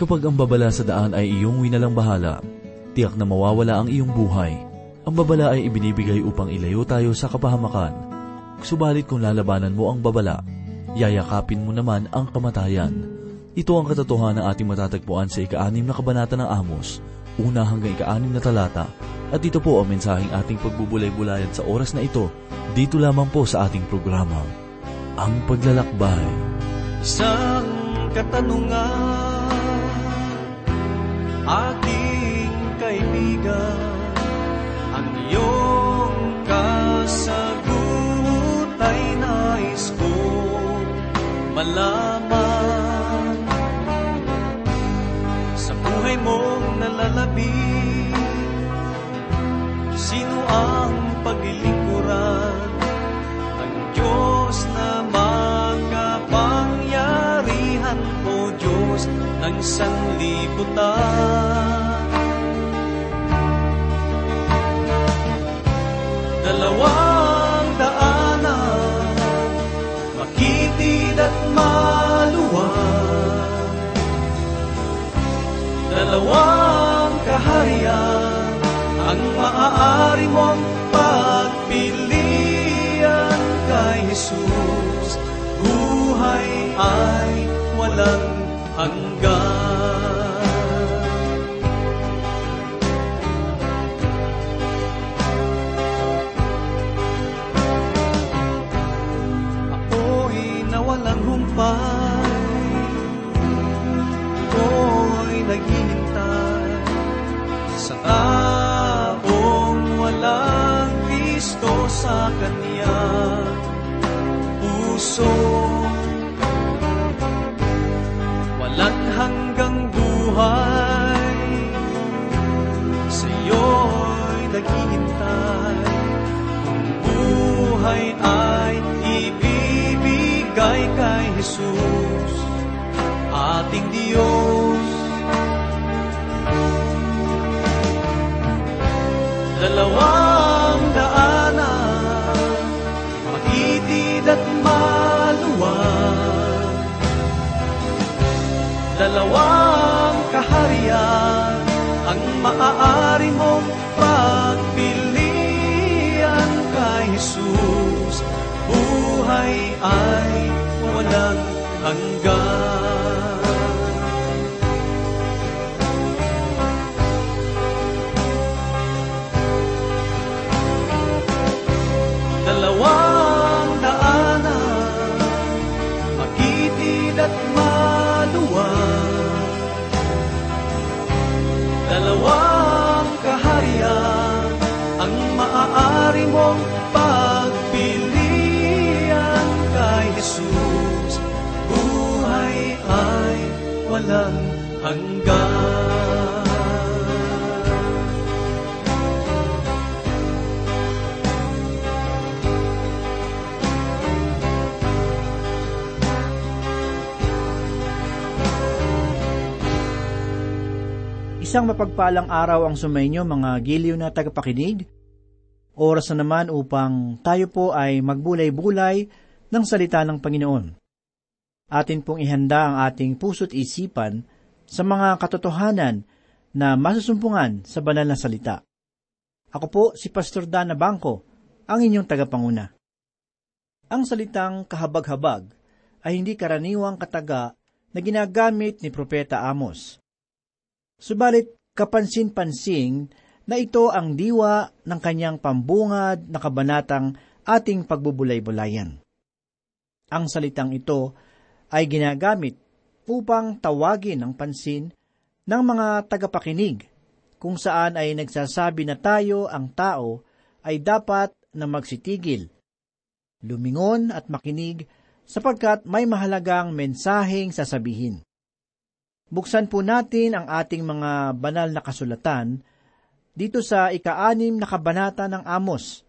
Kapag ang babala sa daan ay iyong winalang bahala, tiyak na mawawala ang iyong buhay. Ang babala ay ibinibigay upang ilayo tayo sa kapahamakan. Subalit kung lalabanan mo ang babala, yayakapin mo naman ang kamatayan. Ito ang katotohanan ng ating matatagpuan sa ika-anim na kabanata ng Amos, una hanggang ika-anim na talata. At ito po ang mensaheng ating pagbubulay-bulayan sa oras na ito, dito lamang po sa ating programa, Ang Paglalakbay. Isang katanungan, aking kaibigan, ang iyong kasagot ay nais ko malaman. Sa buhay mong nalalabi, sino ang paglilingkuran? Ang Diyos na makapangyarihan o Diyos ng sanlibutan. Ay walang hanggan. Ako'y nawalang humpay Ako'y naghihintay Sa taong walang Kristo sa kanyang puso Kung buhay ay ibibigay kay Jesus Ating Diyos. Dalawang daanan Makitid at maluwag. Dalawang kaharian Ang maaari mong pagpilian kay Jesus Buhay ay walang hanggan mapagpalang araw ang sumainyo mga giliw na tagapakinig. Oras na naman upang tayo po ay magbulay-bulay ng salita ng Panginoon. Atin pong ihanda ang ating puso't isipan sa mga katotohanan na masusumpungan sa banal na salita. Ako po si Pastor Dana Bangko, ang inyong tagapanguna. Ang salitang kahabag-habag ay hindi karaniwang kataga na ginagamit ni Propeta Amos. Subalit kapansin-pansing na ito ang diwa ng kanyang pambungad na kabanatang ating pagbubulay-bulayan. Ang salitang ito ay ginagamit upang tawagin ang pansin ng mga tagapakinig kung saan ay nagsasabi na tayo ang tao ay dapat na magsitigil, lumingon at makinig sapagkat may mahalagang mensaheng sasabihin. Buksan po natin ang ating mga banal na kasulatan dito sa ikaanim na kabanata ng Amos.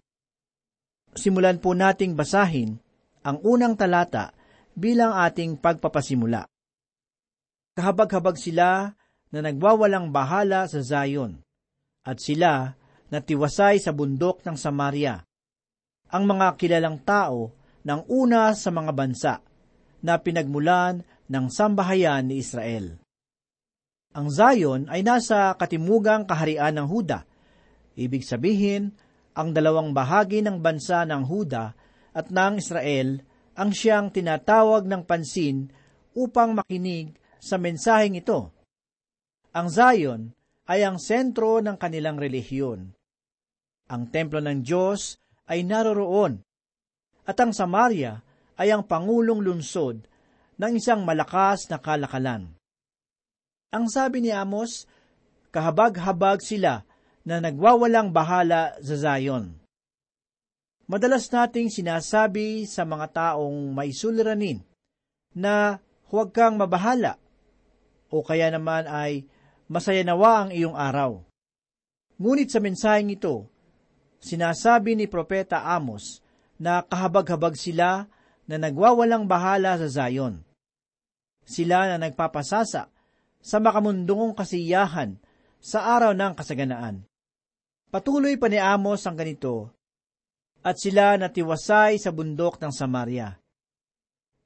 Simulan po nating basahin ang unang talata bilang ating pagpapasimula. Kahabag-habag sila na nagwawalang bahala sa Zion, at sila na tiwasay sa bundok ng Samaria. Ang mga kilalang tao ng una sa mga bansa na pinagmulan ng sambahayan ni Israel. Ang Zion ay nasa katimugang kaharian ng Huda. Ibig sabihin, ang dalawang bahagi ng bansa ng Huda at ng Israel ang siyang tinatawag ng pansin upang makinig sa mensaheng ito. Ang Zion ay ang sentro ng kanilang relihiyon. Ang templo ng Diyos ay naroroon at ang Samaria ay ang pangulong lunsod ng isang malakas na kalakalan. Ang sabi ni Amos, kahabag-habag sila na nagwawalang bahala sa Zion. Madalas nating sinasabi sa mga taong may suliranin na huwag kang mabahala o kaya naman ay masaya nawa ang iyong araw. Ngunit sa mensaheng ito, sinasabi ni Propeta Amos na kahabag-habag sila na nagwawalang bahala sa Zion. Sila na nagpapasasa sa makamundong kasiyahan sa araw ng kasaganaan. Patuloy pa ni Amos ang ganito, at sila natiwasay sa bundok ng Samaria.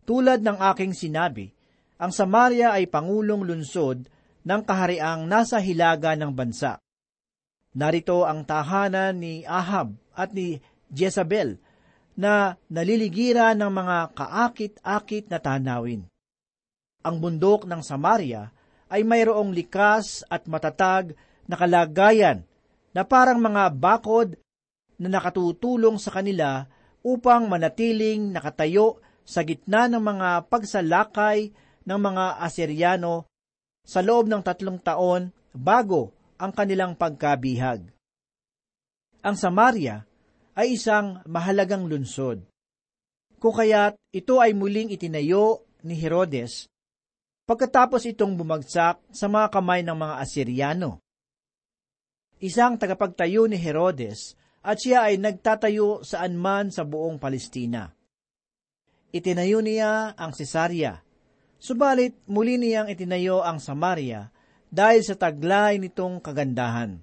Tulad ng aking sinabi, ang Samaria ay pangulong lunsod ng kahariang nasa hilaga ng bansa. Narito ang tahanan ni Ahab at ni Jezabel na naliligiran ng mga kaakit-akit na tanawin. Ang bundok ng Samaria ay mayroong likas at matatag na kalagayan na parang mga bakod na nakatutulong sa kanila upang manatiling nakatayo sa gitna ng mga pagsalakay ng mga Aseryano sa loob ng tatlong taon bago ang kanilang pagkabihag. Ang Samaria ay isang mahalagang lunsod. Kung ito ay muling itinayo ni Herodes pagkatapos itong bumagsak sa mga kamay ng mga Asyriano. Isang tagapagtayo ni Herodes at siya ay nagtatayo saan man sa buong Palestina. Itinayo niya ang Cesarea, subalit muli niyang itinayo ang Samaria dahil sa taglay nitong kagandahan.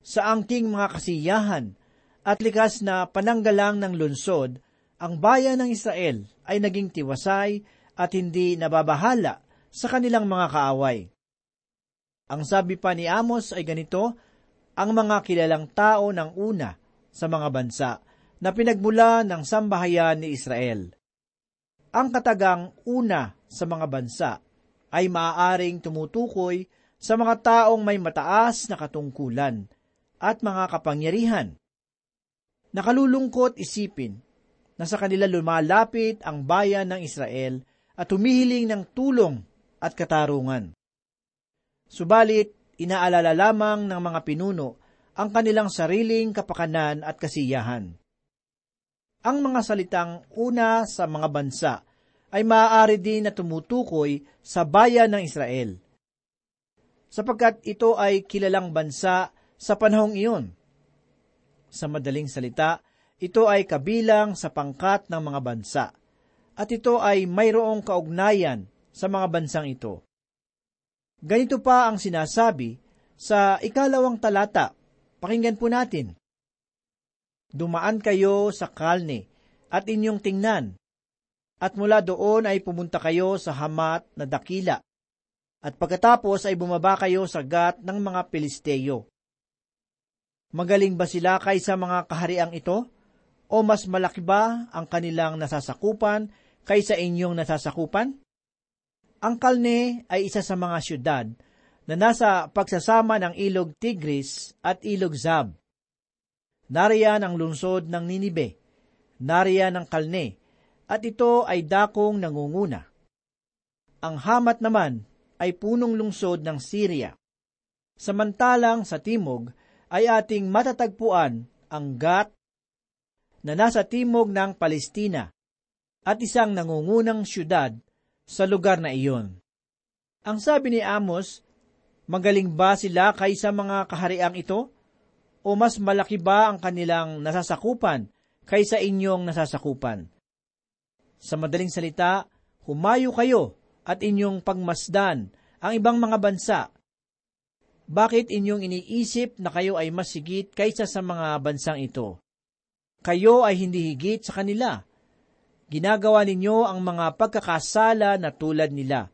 Sa angking mga kasiyahan at likas na pananggalang ng lunsod, ang bayan ng Israel ay naging tiwasay at hindi nababahala sa kanilang mga kaaway. Ang sabi pa ni Amos ay ganito, ang mga kilalang tao ng una sa mga bansa na pinagmula ng sambahayan ni Israel. Ang katagang una sa mga bansa ay maaaring tumutukoy sa mga taong may mataas na katungkulan at mga kapangyarihan. Nakalulungkot isipin na sa kanila lumalapit ang bayan ng Israel at humihiling ng tulong at katarungan. Subalit, inaalala lamang ng mga pinuno ang kanilang sariling kapakanan at kasiyahan. Ang mga salitang una sa mga bansa ay maaari din na tumutukoy sa bayan ng Israel, sapagkat ito ay kilalang bansa sa panahong iyon. Sa madaling salita, ito ay kabilang sa pangkat ng mga bansa, at ito ay mayroong kaugnayan sa mga bansang ito. Ganito pa ang sinasabi sa ikalawang talata. Pakinggan po natin. Dumaan kayo sa Kalne at inyong tingnan, at mula doon ay pumunta kayo sa Hamat na dakila, at pagkatapos ay bumaba kayo sa gat ng mga Pilisteyo. Magaling ba sila kaysa mga kahariang ito? O mas malaki ba ang kanilang nasasakupan kaysa inyong nasasakupan? Ang Kalne ay isa sa mga syudad na nasa pagsasama ng ilog Tigris at ilog Zab. Nariyan ang lungsod ng Ninibe, nariyan ang Kalne, at ito ay dakong nangunguna. Ang Hamat naman ay punong lungsod ng Syria. Samantalang sa timog ay ating matatagpuan ang Gat na nasa timog ng Palestina at isang nangungunang syudad sa lugar na iyon. Ang sabi ni Amos, magaling ba sila kaysa mga kahariang ito? O mas malaki ba ang kanilang nasasakupan kaysa inyong nasasakupan? Sa madaling salita, humayo kayo at inyong pagmasdan ang ibang mga bansa. Bakit inyong iniisip na kayo ay mas higit kaysa sa mga bansang ito? Kayo ay hindi higit sa kanila ginagawa ninyo ang mga pagkakasala na tulad nila,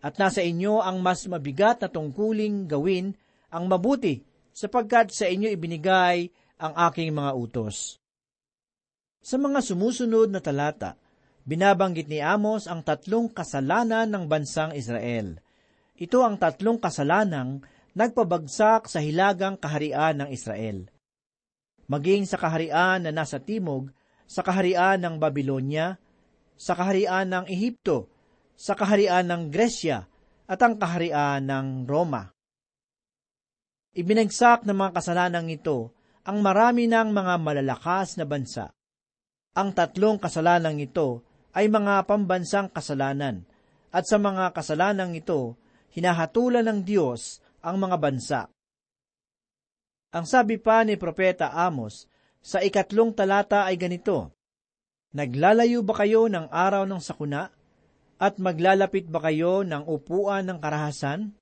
at nasa inyo ang mas mabigat na tungkuling gawin ang mabuti sapagkat sa inyo ibinigay ang aking mga utos. Sa mga sumusunod na talata, binabanggit ni Amos ang tatlong kasalanan ng bansang Israel. Ito ang tatlong kasalanang nagpabagsak sa hilagang kaharian ng Israel. Maging sa kaharian na nasa timog, sa kaharian ng Babylonia, sa kaharian ng Ehipto, sa kaharian ng Gresya, at ang kaharian ng Roma. Ibinagsak ng mga kasalanang ito ang marami ng mga malalakas na bansa. Ang tatlong kasalanang ito ay mga pambansang kasalanan, at sa mga kasalanang ito, hinahatulan ng Diyos ang mga bansa. Ang sabi pa ni Propeta Amos sa ikatlong talata ay ganito, Naglalayo ba kayo ng araw ng sakuna? At maglalapit ba kayo ng upuan ng karahasan?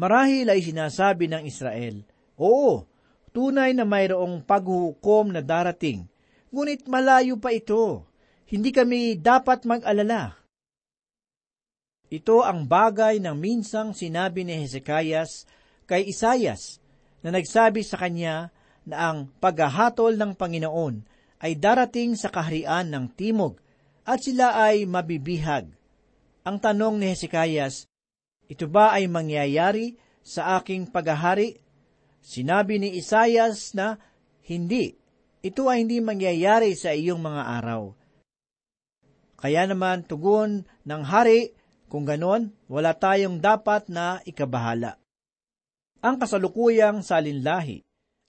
Marahil ay sinasabi ng Israel, Oo, tunay na mayroong paghuhukom na darating, ngunit malayo pa ito. Hindi kami dapat mag-alala. Ito ang bagay na minsang sinabi ni Hezekias kay Isayas na nagsabi sa kanya na ang paghahatol ng Panginoon ay darating sa kaharian ng timog at sila ay mabibihag. Ang tanong ni Hezekias, ito ba ay mangyayari sa aking paghahari? Sinabi ni Isayas na hindi, ito ay hindi mangyayari sa iyong mga araw. Kaya naman tugon ng hari kung ganon, wala tayong dapat na ikabahala. Ang kasalukuyang salinlahi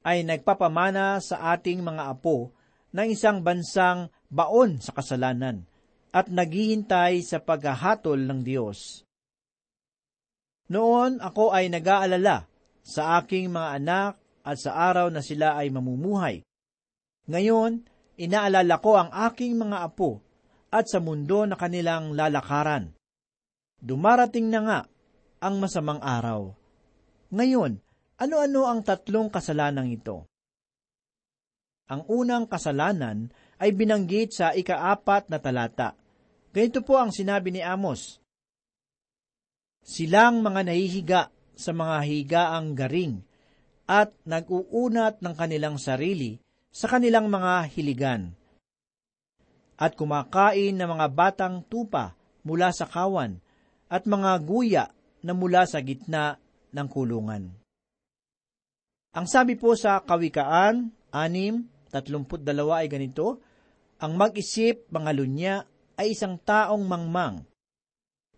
ay nagpapamana sa ating mga apo ng isang bansang baon sa kasalanan at naghihintay sa paghahatol ng Diyos. Noon ako ay nag-aalala sa aking mga anak at sa araw na sila ay mamumuhay. Ngayon, inaalala ko ang aking mga apo at sa mundo na kanilang lalakaran. Dumarating na nga ang masamang araw. Ngayon, ano-ano ang tatlong kasalanan ito? Ang unang kasalanan ay binanggit sa ikaapat na talata. Ganito po ang sinabi ni Amos. Silang mga nahihiga sa mga higaang garing at nag-uunat ng kanilang sarili sa kanilang mga hiligan. At kumakain ng mga batang tupa mula sa kawan at mga guya na mula sa gitna ng kulungan. Ang sabi po sa Kawikaan, 6.32 ay ganito, Ang mag-isip, mga lunya, ay isang taong mangmang.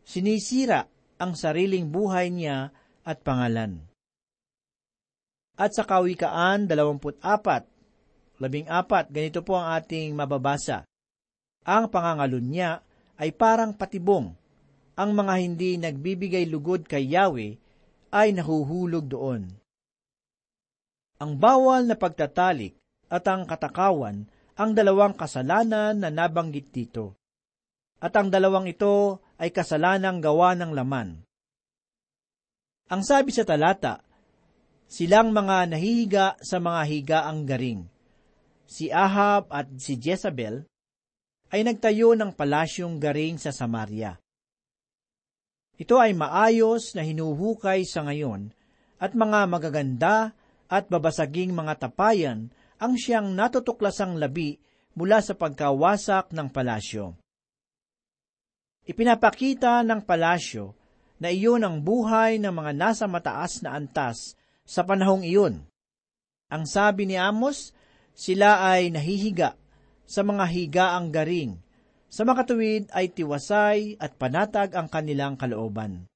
Sinisira ang sariling buhay niya at pangalan. At sa Kawikaan 24, 14, ganito po ang ating mababasa. Ang pangangalun niya ay parang patibong ang mga hindi nagbibigay lugod kay Yahweh ay nahuhulog doon. Ang bawal na pagtatalik at ang katakawan ang dalawang kasalanan na nabanggit dito. At ang dalawang ito ay kasalanang gawa ng laman. Ang sabi sa talata, silang mga nahihiga sa mga higaang garing. Si Ahab at si Jezebel ay nagtayo ng palasyong garing sa Samaria. Ito ay maayos na hinuhukay sa ngayon at mga magaganda at babasaging mga tapayan ang siyang natutuklasang labi mula sa pagkawasak ng palasyo. Ipinapakita ng palasyo na iyon ang buhay ng mga nasa mataas na antas sa panahong iyon. Ang sabi ni Amos, sila ay nahihiga sa mga higaang garing sa makatuwid ay tiwasay at panatag ang kanilang kalooban.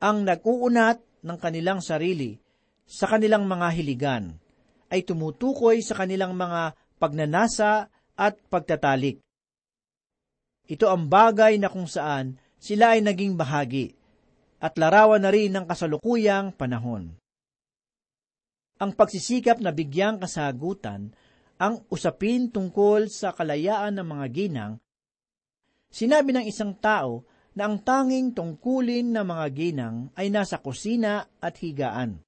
Ang nag-uunat ng kanilang sarili sa kanilang mga hiligan ay tumutukoy sa kanilang mga pagnanasa at pagtatalik. Ito ang bagay na kung saan sila ay naging bahagi at larawan na rin ng kasalukuyang panahon. Ang pagsisikap na bigyang kasagutan ang usapin tungkol sa kalayaan ng mga ginang, sinabi ng isang tao na ang tanging tungkulin ng mga ginang ay nasa kusina at higaan.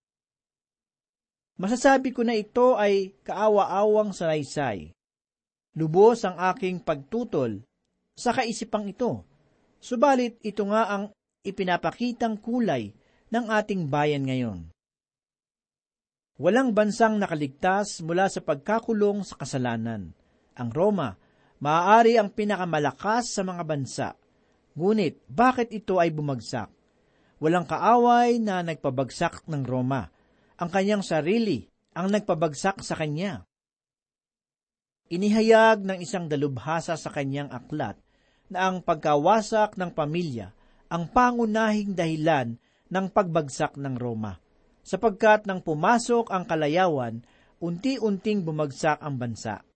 Masasabi ko na ito ay kaawa-awang salaysay. Lubos ang aking pagtutol sa kaisipang ito, Subalit ito nga ang ipinapakitang kulay ng ating bayan ngayon. Walang bansang nakaligtas mula sa pagkakulong sa kasalanan. Ang Roma, maaari ang pinakamalakas sa mga bansa. Ngunit, bakit ito ay bumagsak? Walang kaaway na nagpabagsak ng Roma. Ang kanyang sarili ang nagpabagsak sa kanya. Inihayag ng isang dalubhasa sa kanyang aklat na ang pagkawasak ng pamilya ang pangunahing dahilan ng pagbagsak ng Roma. Sapagkat nang pumasok ang kalayawan, unti-unting bumagsak ang bansa.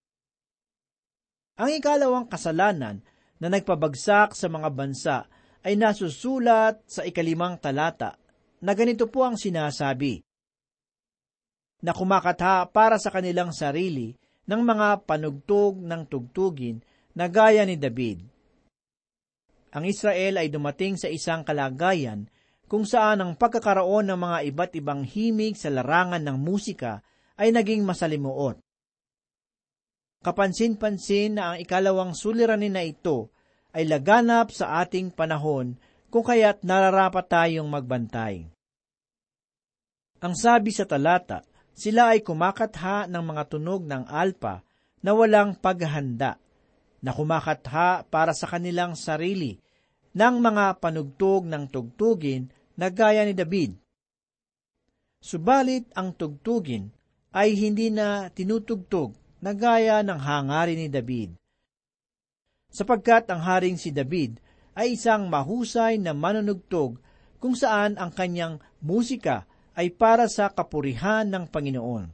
Ang ikalawang kasalanan na nagpabagsak sa mga bansa ay nasusulat sa ikalimang talata na ganito po ang sinasabi, na kumakatha para sa kanilang sarili ng mga panugtog ng tugtugin na gaya ni David. Ang Israel ay dumating sa isang kalagayan kung saan ang pagkakaroon ng mga iba't ibang himig sa larangan ng musika ay naging masalimuot. Kapansin-pansin na ang ikalawang suliranin na ito ay laganap sa ating panahon kung kaya't nararapat tayong magbantay. Ang sabi sa talata, sila ay kumakatha ng mga tunog ng alpa na walang paghahanda, na kumakatha para sa kanilang sarili ng mga panugtog ng tugtugin na gaya ni David. Subalit ang tugtugin ay hindi na tinutugtog na gaya ng hangarin ni David. Sapagkat ang haring si David ay isang mahusay na manunugtog kung saan ang kanyang musika ay para sa kapurihan ng Panginoon.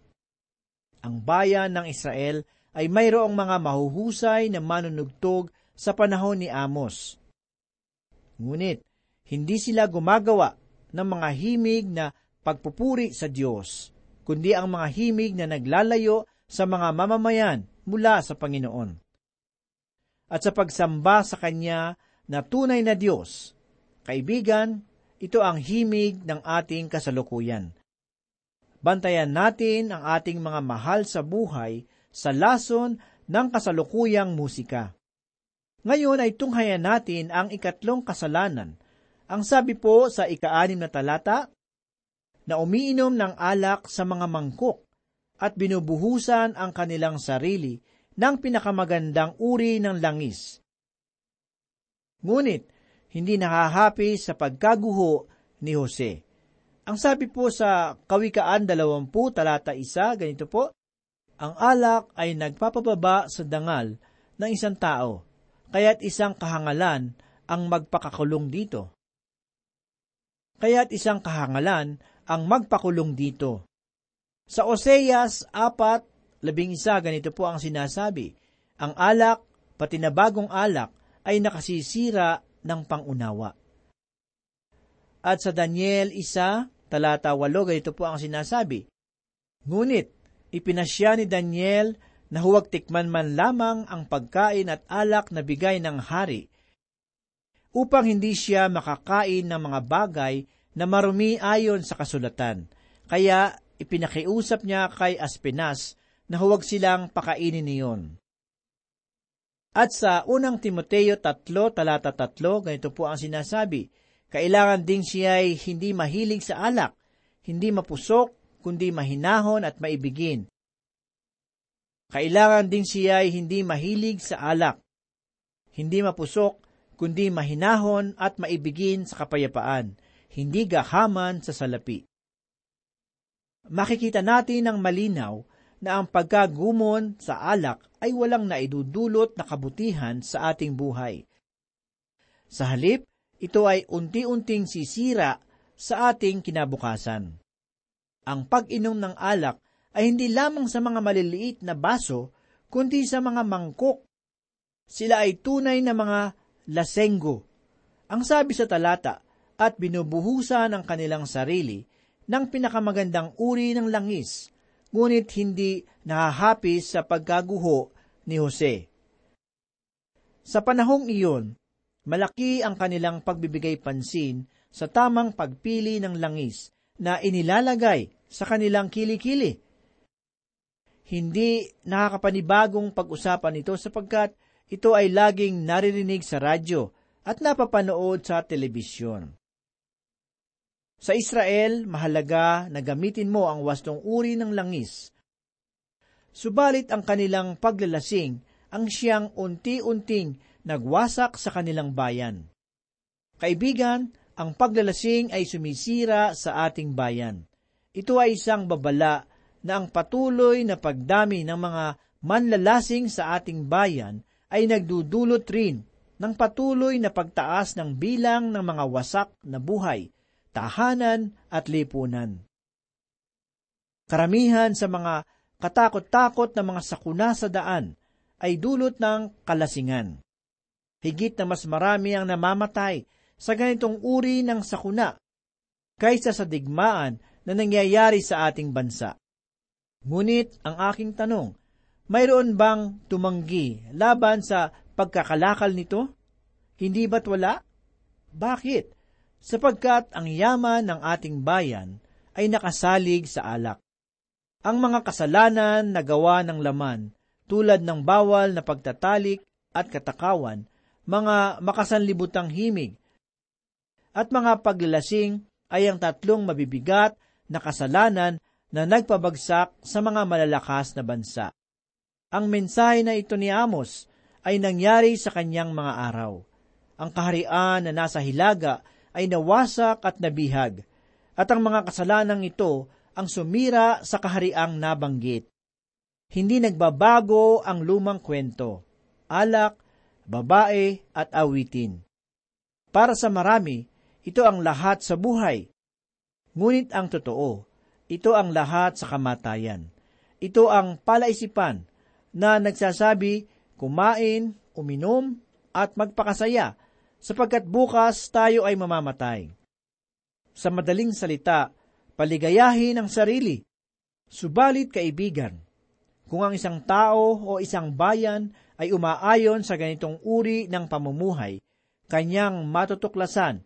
Ang bayan ng Israel ay mayroong mga mahuhusay na manunugtog sa panahon ni Amos. Ngunit, hindi sila gumagawa ng mga himig na pagpupuri sa Diyos, kundi ang mga himig na naglalayo sa mga mamamayan mula sa Panginoon. At sa pagsamba sa Kanya na tunay na Diyos, kaibigan, ito ang himig ng ating kasalukuyan. Bantayan natin ang ating mga mahal sa buhay sa lason ng kasalukuyang musika. Ngayon ay tunghayan natin ang ikatlong kasalanan. Ang sabi po sa ikaanim na talata, na umiinom ng alak sa mga mangkok at binubuhusan ang kanilang sarili ng pinakamagandang uri ng langis. Ngunit, hindi nakahapi sa pagkaguho ni Jose. Ang sabi po sa Kawikaan 20 talata 1, ganito po, ang alak ay nagpapababa sa dangal ng isang tao kaya't isang kahangalan ang magpakakulong dito. Kaya't isang kahangalan ang magpakulong dito. Sa Oseas 4, labing isa, ganito po ang sinasabi, ang alak, pati na bagong alak, ay nakasisira ng pangunawa. At sa Daniel 1, talata 8, ganito po ang sinasabi, Ngunit, ipinasya ni Daniel na huwag tikman man lamang ang pagkain at alak na bigay ng hari, upang hindi siya makakain ng mga bagay na marumi ayon sa kasulatan. Kaya ipinakiusap niya kay Aspenas na huwag silang pakainin niyon. At sa unang Timoteo 3, talata 3, ganito po ang sinasabi, Kailangan din siya ay hindi mahilig sa alak, hindi mapusok, kundi mahinahon at maibigin, kailangan din siya ay hindi mahilig sa alak, hindi mapusok, kundi mahinahon at maibigin sa kapayapaan, hindi gahaman sa salapi. Makikita natin ng malinaw na ang pagkagumon sa alak ay walang naidudulot na kabutihan sa ating buhay. Sa halip, ito ay unti-unting sisira sa ating kinabukasan. Ang pag-inom ng alak ay hindi lamang sa mga maliliit na baso, kundi sa mga mangkok. Sila ay tunay na mga lasenggo. Ang sabi sa talata, at binubuhusan ang kanilang sarili ng pinakamagandang uri ng langis, ngunit hindi nahahapis sa pagkaguho ni Jose. Sa panahong iyon, malaki ang kanilang pagbibigay pansin sa tamang pagpili ng langis na inilalagay sa kanilang kilikili hindi nakakapanibagong pag-usapan ito sapagkat ito ay laging naririnig sa radyo at napapanood sa telebisyon. Sa Israel, mahalaga na gamitin mo ang wastong uri ng langis. Subalit ang kanilang paglalasing ang siyang unti-unting nagwasak sa kanilang bayan. Kaibigan, ang paglalasing ay sumisira sa ating bayan. Ito ay isang babala na ang patuloy na pagdami ng mga manlalasing sa ating bayan ay nagdudulot rin ng patuloy na pagtaas ng bilang ng mga wasak na buhay, tahanan at lipunan. Karamihan sa mga katakot-takot na mga sakuna sa daan ay dulot ng kalasingan. Higit na mas marami ang namamatay sa ganitong uri ng sakuna kaysa sa digmaan na nangyayari sa ating bansa. Ngunit ang aking tanong, mayroon bang tumanggi laban sa pagkakalakal nito? Hindi ba't wala? Bakit? Sapagkat ang yaman ng ating bayan ay nakasalig sa alak. Ang mga kasalanan na gawa ng laman, tulad ng bawal na pagtatalik at katakawan, mga makasanlibutang himig, at mga paglalasing ay ang tatlong mabibigat na kasalanan na nagpabagsak sa mga malalakas na bansa. Ang mensahe na ito ni Amos ay nangyari sa kanyang mga araw. Ang kaharian na nasa hilaga ay nawasak at nabihag, at ang mga kasalanang ito ang sumira sa kahariang nabanggit. Hindi nagbabago ang lumang kwento, alak, babae at awitin. Para sa marami, ito ang lahat sa buhay. Ngunit ang totoo, ito ang lahat sa kamatayan. Ito ang palaisipan na nagsasabi, kumain, uminom, at magpakasaya, sapagkat bukas tayo ay mamamatay. Sa madaling salita, paligayahin ang sarili. Subalit kaibigan, kung ang isang tao o isang bayan ay umaayon sa ganitong uri ng pamumuhay, kanyang matutuklasan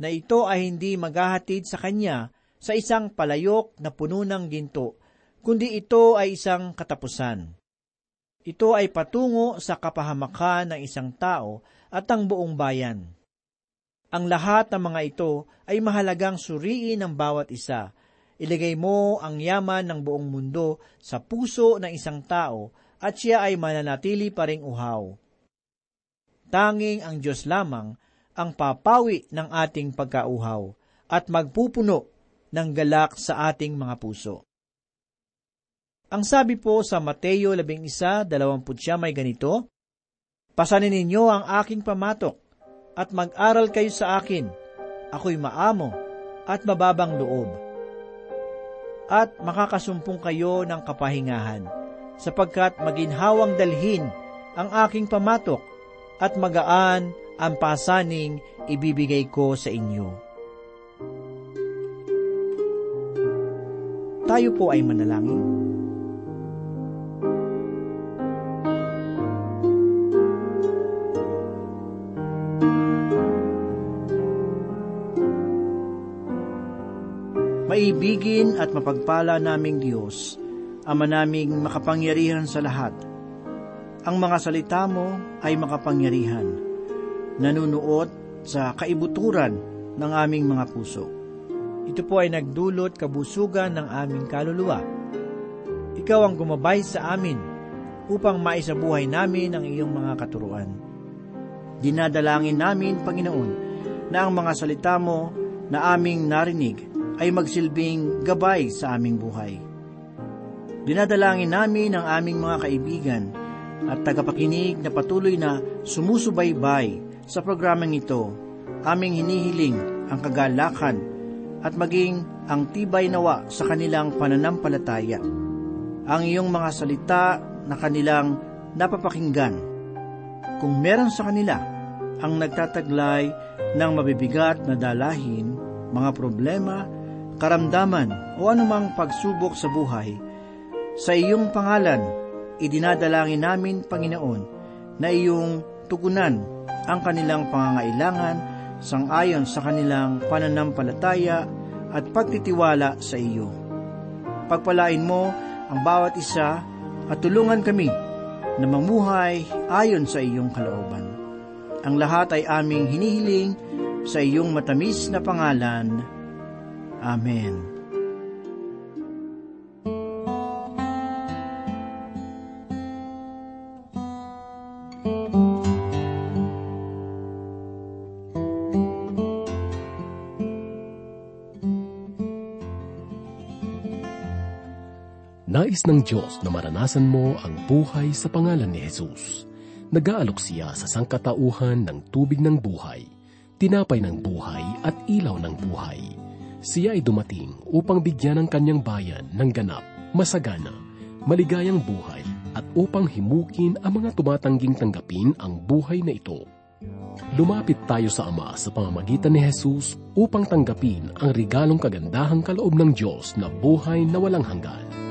na ito ay hindi maghahatid sa kanya sa isang palayok na puno ng ginto, kundi ito ay isang katapusan. Ito ay patungo sa kapahamakan ng isang tao at ang buong bayan. Ang lahat ng mga ito ay mahalagang suriin ng bawat isa. Ilagay mo ang yaman ng buong mundo sa puso ng isang tao at siya ay mananatili pa ring uhaw. Tanging ang Diyos lamang ang papawi ng ating pagkauhaw at magpupuno ng galak sa ating mga puso. Ang sabi po sa Mateo 11.29 may ganito, Pasanin ninyo ang aking pamatok at mag-aral kayo sa akin. Ako'y maamo at mababang loob. At makakasumpong kayo ng kapahingahan, sapagkat maginhawang dalhin ang aking pamatok at magaan ang pasaning ibibigay ko sa inyo. Tayo po ay manalangin. Maibigin at mapagpala naming Diyos, Ama naming makapangyarihan sa lahat. Ang mga salita mo ay makapangyarihan nanunuot sa kaibuturan ng aming mga puso. Ito po ay nagdulot kabusugan ng aming kaluluwa. Ikaw ang gumabay sa amin upang maisabuhay namin ang iyong mga katuruan. Dinadalangin namin, Panginoon, na ang mga salita mo na aming narinig ay magsilbing gabay sa aming buhay. Dinadalangin namin ang aming mga kaibigan at tagapakinig na patuloy na sumusubaybay sa programang ito, aming hinihiling ang kagalakan at maging ang tibay nawa sa kanilang pananampalataya. Ang iyong mga salita na kanilang napapakinggan. Kung meron sa kanila ang nagtataglay ng mabibigat na dalahin, mga problema, karamdaman o anumang pagsubok sa buhay, sa iyong pangalan, idinadalangin namin, Panginoon, na iyong tugunan ang kanilang pangangailangan sangayon sa kanilang pananampalataya at pagtitiwala sa iyo. Pagpalain mo ang bawat isa at tulungan kami na mamuhay ayon sa iyong kalooban. Ang lahat ay aming hinihiling sa iyong matamis na pangalan. Amen. Nais ng Diyos na maranasan mo ang buhay sa pangalan ni Jesus. Nag-aalok siya sa sangkatauhan ng tubig ng buhay, tinapay ng buhay at ilaw ng buhay. Siya ay dumating upang bigyan ng kanyang bayan ng ganap, masagana, maligayang buhay at upang himukin ang mga tumatangging tanggapin ang buhay na ito. Lumapit tayo sa Ama sa pamamagitan ni Jesus upang tanggapin ang regalong kagandahang kaloob ng Diyos na buhay na walang hanggan.